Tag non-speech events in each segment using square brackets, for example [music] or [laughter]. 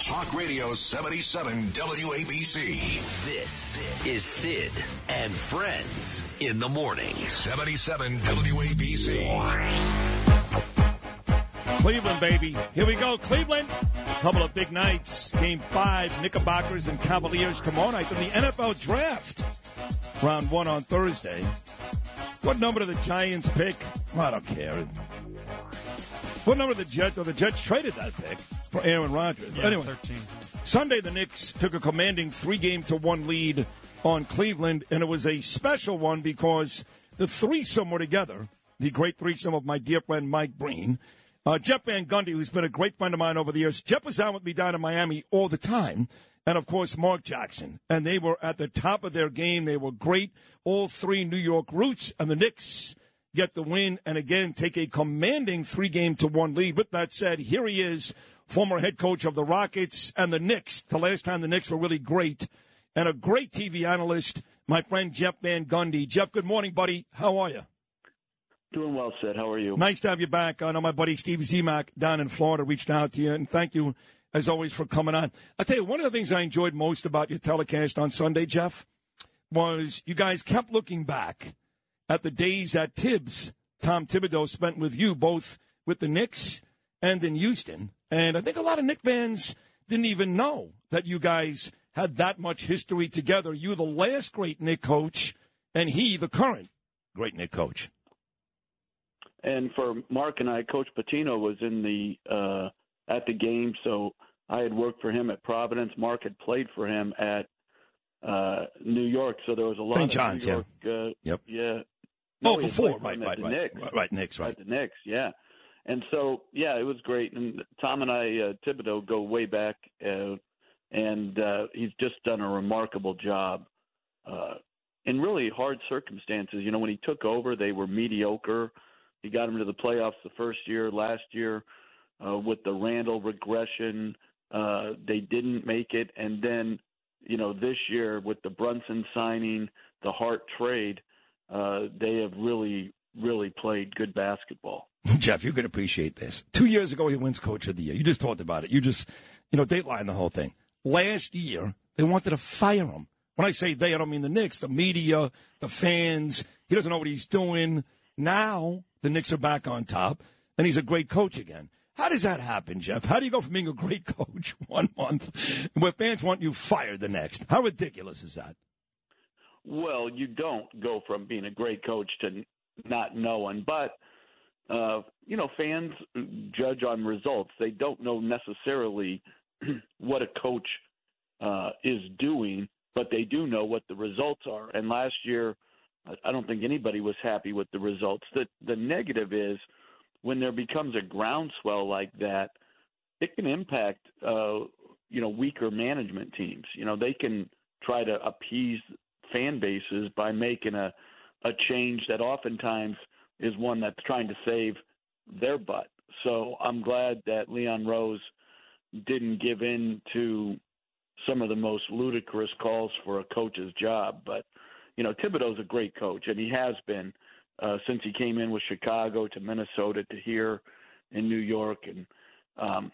Talk Radio 77 WABC. This is Sid and Friends in the morning. 77 WABC. Cleveland, baby. Here we go. Cleveland. Couple of big nights. Game five, Knickerbockers and Cavaliers tomorrow night. Then the NFL draft. Round one on Thursday. What number do the Giants pick? I don't care. What number the Jets? Or the Jets traded that pick for Aaron Rodgers. Yeah, anyway, 13. Sunday the Knicks took a commanding three-game to one lead on Cleveland, and it was a special one because the threesome were together. The great threesome of my dear friend Mike Breen, uh, Jeff Van Gundy, who's been a great friend of mine over the years. Jeff was down with me down in Miami all the time. And of course, Mark Jackson. And they were at the top of their game. They were great. All three New York roots. And the Knicks get the win and again take a commanding three game to one lead. With that said, here he is, former head coach of the Rockets and the Knicks. The last time the Knicks were really great. And a great TV analyst, my friend Jeff Van Gundy. Jeff, good morning, buddy. How are you? Doing well, Sid. How are you? Nice to have you back. I know my buddy Steve Zemak down in Florida reached out to you, and thank you, as always, for coming on. I tell you, one of the things I enjoyed most about your telecast on Sunday, Jeff, was you guys kept looking back at the days that Thibs, Tom Thibodeau, spent with you, both with the Knicks and in Houston. And I think a lot of Knick fans didn't even know that you guys had that much history together. You, the last great Knick coach, and he, the current great Knick coach. And for Mark and I, Coach Pitino was in the uh, at the game, so I had worked for him at Providence. Mark had played for him at uh, New York, so there was a lot St. of John's, New York. Uh, Yep. Yeah. Oh, before, right, right, right, Knicks. right, right, Knicks, right. At the Knicks, yeah. And so, yeah, it was great. And Tom and I, uh, Thibodeau, go way back, uh, and uh, he's just done a remarkable job uh, in really hard circumstances. You know, when he took over, they were mediocre. He got them to the playoffs the first year. Last year, uh, with the Randle regression, uh, they didn't make it. And then, you know, this year with the Brunson signing, the Hart trade, uh, Uh, they have really, really played good basketball. [laughs] Jeff, you can appreciate this. Two years ago, he wins Coach of the Year. You just talked about it. You just, you know, dateline the whole thing. Last year, they wanted to fire him. When I say they, I don't mean the Knicks, the media, the fans. He doesn't know what he's doing. Now, the Knicks are back on top, and he's a great coach again. How does that happen, Jeff? How do you go from being a great [laughs] coach one month where fans want you fired the next? How ridiculous is that? Well, you don't go from being a great coach to not knowing, but uh, you know, fans judge on results. They don't know necessarily [clears throat] what a coach uh, is doing, but they do know what the results are. And last year, I don't think anybody was happy with the results. The the negative is when there becomes a groundswell like that, it can impact uh, you know weaker management teams. You know, they can try to appease fan bases by making a a change that oftentimes is one that's trying to save their butt. So I'm glad that Leon Rose didn't give in to some of the most ludicrous calls for a coach's job. But you know, Thibodeau's a great coach, and he has been uh, since he came in with Chicago to Minnesota to here in New York, and um,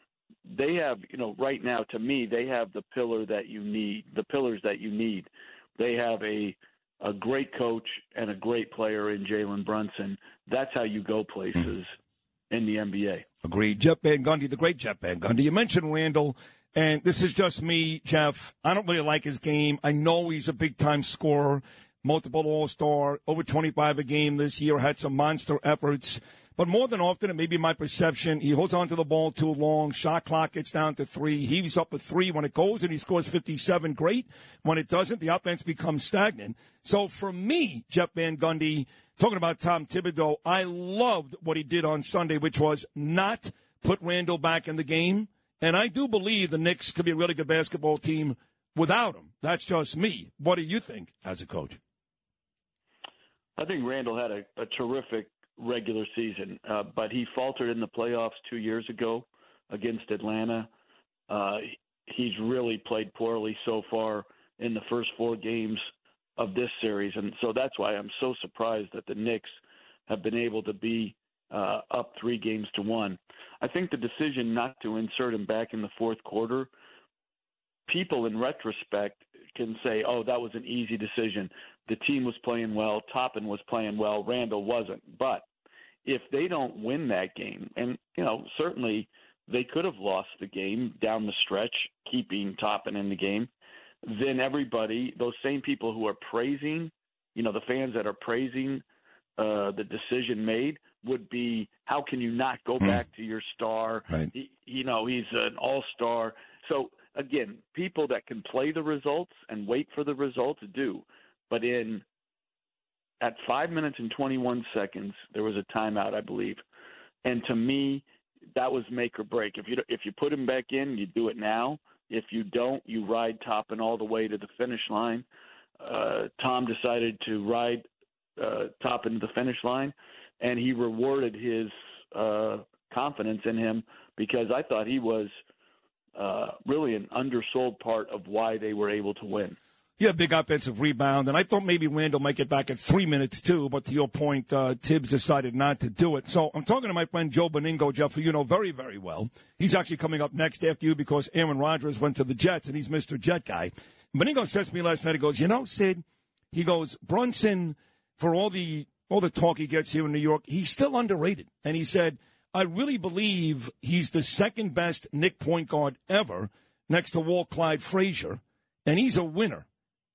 they have, you know, right now to me, they have the pillar that you need, the pillars that you need. They have a a great coach and a great player in Jalen Brunson. That's how you go places mm-hmm. in the NBA. Agreed. Jeff Van Gundy, the great Jeff Van Gundy. You mentioned Randle, and this is just me, Jeff. I don't really like his game. I know he's a big time scorer, multiple All Star, over 25 a game this year, had some monster efforts. But more than often, it may be my perception, he holds on to the ball too long. Shot clock gets down to three. Heaves up a three when it goes, and he scores 57. Great. When it doesn't, the offense becomes stagnant. So for me, Jeff Van Gundy, talking about Tom Thibodeau, I loved what he did on Sunday, which was not put Randle back in the game. And I do believe the Knicks could be a really good basketball team without him. That's just me. What do you think as a coach? I think Randle had a, a terrific regular season, uh, but he faltered in the playoffs two years ago against Atlanta. Uh, he's really played poorly so far in the first four games of this series, and so that's why I'm so surprised that the Knicks have been able to be uh, up three games to one. I think the decision not to insert him back in the fourth quarter, people in retrospect can say, "Oh, that was an easy decision. The team was playing well, Toppin was playing well, Randle wasn't." But if they don't win that game, and you know, certainly they could have lost the game down the stretch, keeping Toppin in the game, then everybody, those same people who are praising, you know, the fans that are praising uh, the decision made would be how can you not go mm. back to your star? Right. He, you know, he's an all star. So again, people that can play the results and wait for the results do. But in at five minutes and 21 seconds, there was a timeout, I believe, and to me, that was make or break. If you if you put him back in, you do it now. If you don't, you ride Toppin all the way to the finish line. Uh, Tom decided to ride uh, Toppin to the finish line, and he rewarded his uh, confidence in him because I thought he was uh, really an undersold part of why they were able to win. Yeah, big offensive rebound, and I thought maybe Randle might get back at three minutes too, but to your point, uh, Thibs decided not to do it. So I'm talking to my friend Joe Benigno, Jeff, who you know very, very well. He's actually coming up next after you because Aaron Rodgers went to the Jets, and he's Mr. Jet guy. Benigno says to me last night, he goes, you know, Sid, he goes, Brunson, for all the all the talk he gets here in New York, he's still underrated. And he said, I really believe he's the second best Knick point guard ever next to Walt Clyde Frazier, and he's a winner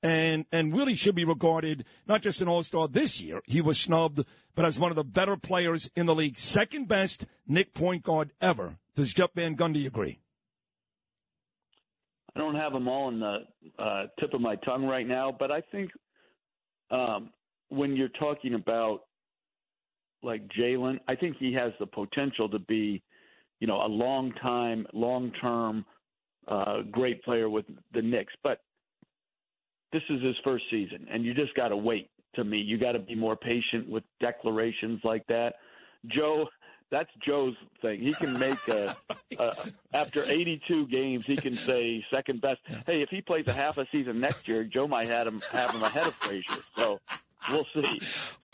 and and really should be regarded not just an All Star this year. He was snubbed, but as one of the better players in the league, second best Knick point guard ever. Does Jeff Van Gundy agree? I don't have them all on the uh, tip of my tongue right now, but I think um, when you're talking about like Jalen, I think he has the potential to be, you know, a long time, long term, uh, great player with the Knicks. But this is his first season, and you just got to wait. To me, you got to be more patient with declarations like that. Joe, that's Joe's thing. He can make a, [laughs] a after 82 games, he can say second best. Hey, if he plays a half a season next year, Joe might have him have him ahead of Frazier. So we'll see.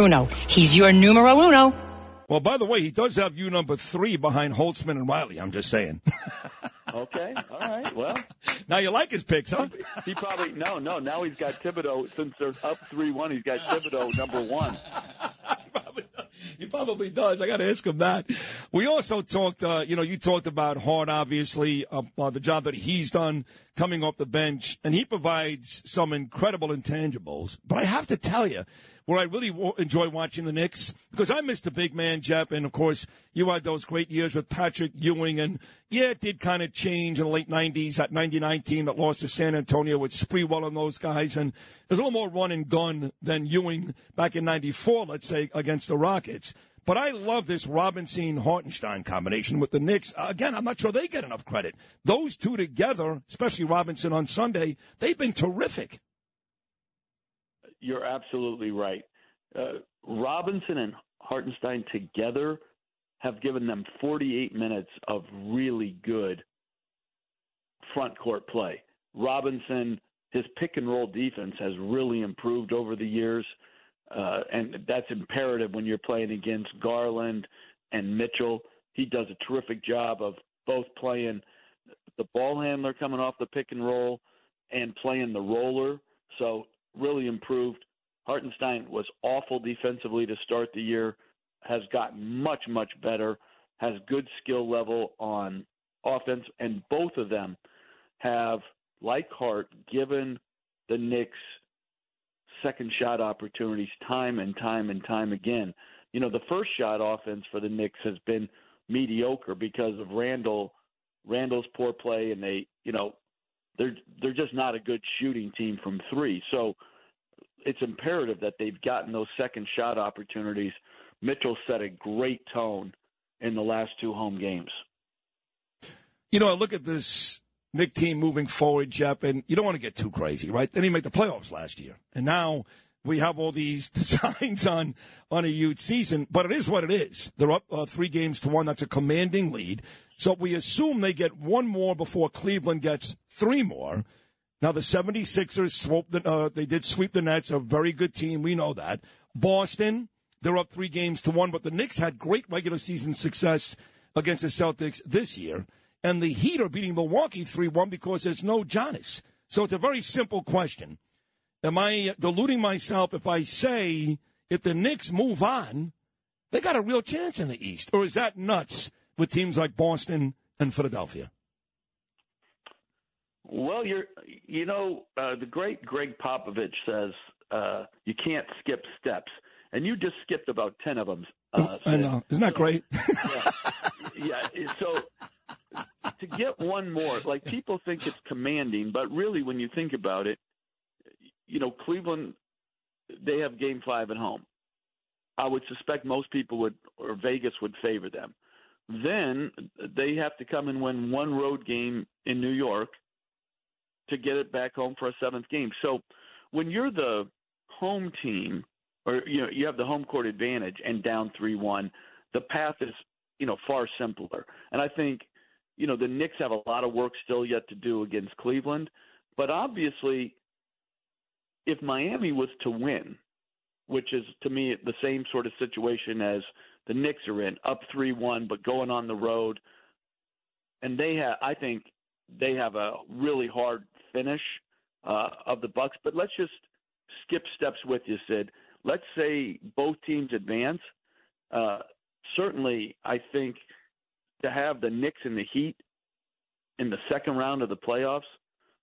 Bruno. He's your numero uno. Well, by the way, he does have you number three behind Holzman and Riley. I'm just saying. [laughs] okay. All right. Well, now you like his picks, huh? He probably no, no. Now he's got Thibodeau since they're up three one. He's got Thibodeau number one. [laughs] he probably does. I got to ask him that. We also talked, uh, you know, you talked about Hart, obviously, uh, uh, the job that he's done coming off the bench, and he provides some incredible intangibles. But I have to tell you, where I really enjoy watching the Knicks because I missed the big man, Jeff, and of course you had those great years with Patrick Ewing, and yeah, it did kind of change in the late '90s. That '99 team that lost to San Antonio with Sprewell and those guys, and there's a little more run and gun than Ewing back in '94, let's say, against the Rockets. But I love this Robinson Hartenstein combination with the Knicks. Again, I'm not sure they get enough credit. Those two together, especially Robinson on Sunday, they've been terrific you're absolutely right. Uh, Robinson and Hartenstein together have given them 48 minutes of really good front court play. Robinson, his pick and roll defense has really improved over the years, uh, and that's imperative when you're playing against Garland and Mitchell. He does a terrific job of both playing the ball handler coming off the pick and roll and playing the roller. So really improved. Hartenstein was awful defensively to start the year, has gotten much, much better, has good skill level on offense, and both of them have, like Hart, given the Knicks second shot opportunities time and time and time again. You know, the first shot offense for the Knicks has been mediocre because of Randle Randle's poor play and they, you know, they're they're just not a good shooting team from 3. So it's imperative that they've gotten those second shot opportunities. Mitchell set a great tone in the last two home games. You know, I look at this Knick team moving forward, Jeff, and you don't want to get too crazy, right? They didn't make the playoffs last year. And now we have all these [laughs] designs on, on a huge season, but it is what it is. They're up uh, three games to one. That's a commanding lead. So we assume they get one more before Cleveland gets three more. Now the 76ers swooped the, uh, they did sweep the Nets, a very good team. We know that. Boston, they're up three games to one, but the Knicks had great regular season success against the Celtics this year. And the Heat are beating Milwaukee 3 1 because there's no Giannis. So it's a very simple question. Am I deluding myself if I say if the Knicks move on, they got a real chance in the East? Or is that nuts with teams like Boston and Philadelphia? Well, you're, you know, uh, the great Gregg Popovich says uh, you can't skip steps, and you just skipped about ten of them. Uh, I know, isn't that great? yeah. yeah. So to get one more, like people think it's commanding, but really, when you think about it, you know, Cleveland, they have Game Five at home. I would suspect most people would, or Vegas would favor them. Then they have to come and win one road game in New York to get it back home for a seventh game. So when you're the home team, or you know you have the home court advantage and down three one, the path is you know far simpler. And I think you know the Knicks have a lot of work still yet to do against Cleveland, but obviously, if Miami was to win, which is to me the same sort of situation as the Knicks are in, up three one, but going on the road, and they have I think they have a really hard finish uh, of the Bucks. But let's just skip steps with you, Sid. Let's say both teams advance. Uh, certainly, I think to have the Knicks and the Heat in the second round of the playoffs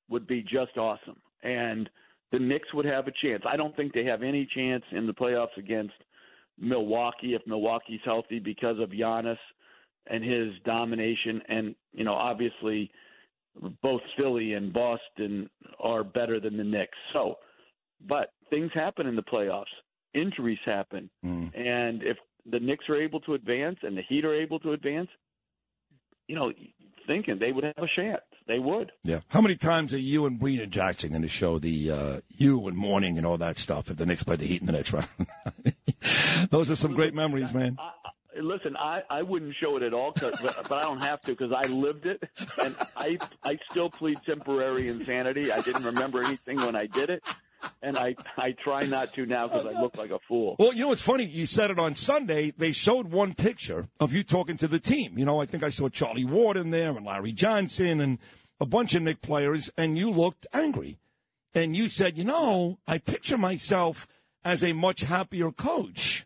would be just awesome. And the Knicks would have a chance. I don't think they have any chance in the playoffs against Milwaukee if Milwaukee's healthy because of Giannis and his domination. And, you know, obviously both Philly and Boston are better than the Knicks. So, but things happen in the playoffs. Injuries happen. Mm. And if the Knicks are able to advance and the Heat are able to advance, you know, thinking they would have a chance. They would. Yeah. How many times are you and Brina Jackson going to show the uh, you and morning and all that stuff if the Knicks play the Heat in the next round? [laughs] Those are some great memories, man. I, I, listen, I, I wouldn't show it at all, but, but I don't have to because I lived it, and I I still plead temporary insanity. I didn't remember anything when I did it, and I I try not to now because I look like a fool. Well, you know what's funny? You said it on Sunday. They showed one picture of you talking to the team. You know, I think I saw Charlie Ward in there and Larry Johnson and a bunch of Knick players, and you looked angry. And you said, you know, I picture myself as a much happier coach.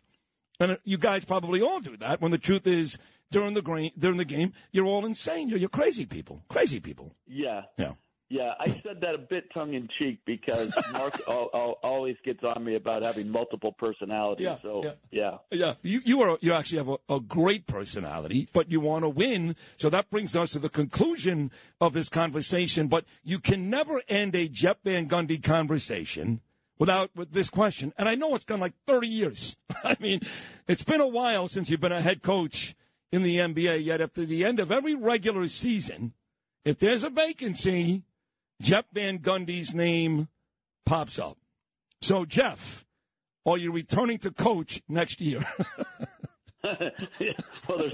And uh, you guys probably all do that. When the truth is, during the gra- during the game, you're all insane. You're, you're crazy people. Crazy people. Yeah. Yeah. Yeah, I said that a bit tongue in cheek because [laughs] Mark always gets on me about having multiple personalities. Yeah, so yeah, yeah. yeah. You you are you actually have a, a great personality, but you want to win. So that brings us to the conclusion of this conversation. But you can never end a Jeff Van Gundy conversation without with this question. And I know it's gone like 30 years. [laughs] I mean, it's been a while since you've been a head coach in the NBA. Yet after the end of every regular season, if there's a vacancy Jeff Van Gundy's name pops up. So, Jeff, are you returning to coach next year? [laughs] [laughs] well, there's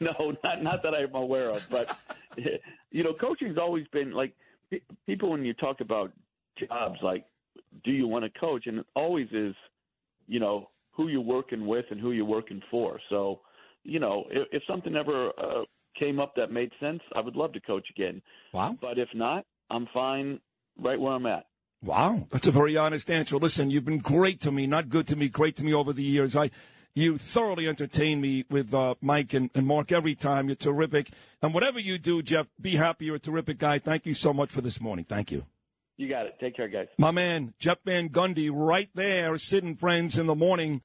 no, not not that I'm aware of, but [laughs] you know, coaching's always been like people when you talk about jobs, like, do you want to coach? And it always is, you know, who you're working with and who you're working for. So, you know, if, if something ever uh, came up that made sense, I would love to coach again. Wow. But if not, I'm fine right where I'm at. Wow, that's a very honest answer. Listen, you've been great to me, not good to me, great to me over the years. I You thoroughly entertain me with uh, Mike and, and Mark every time. You're terrific. And whatever you do, Jeff, be happy. You're a terrific guy. Thank you so much for this morning. Thank you. You got it. Take care, guys. My man, Jeff Van Gundy, right there, sitting friends in the morning.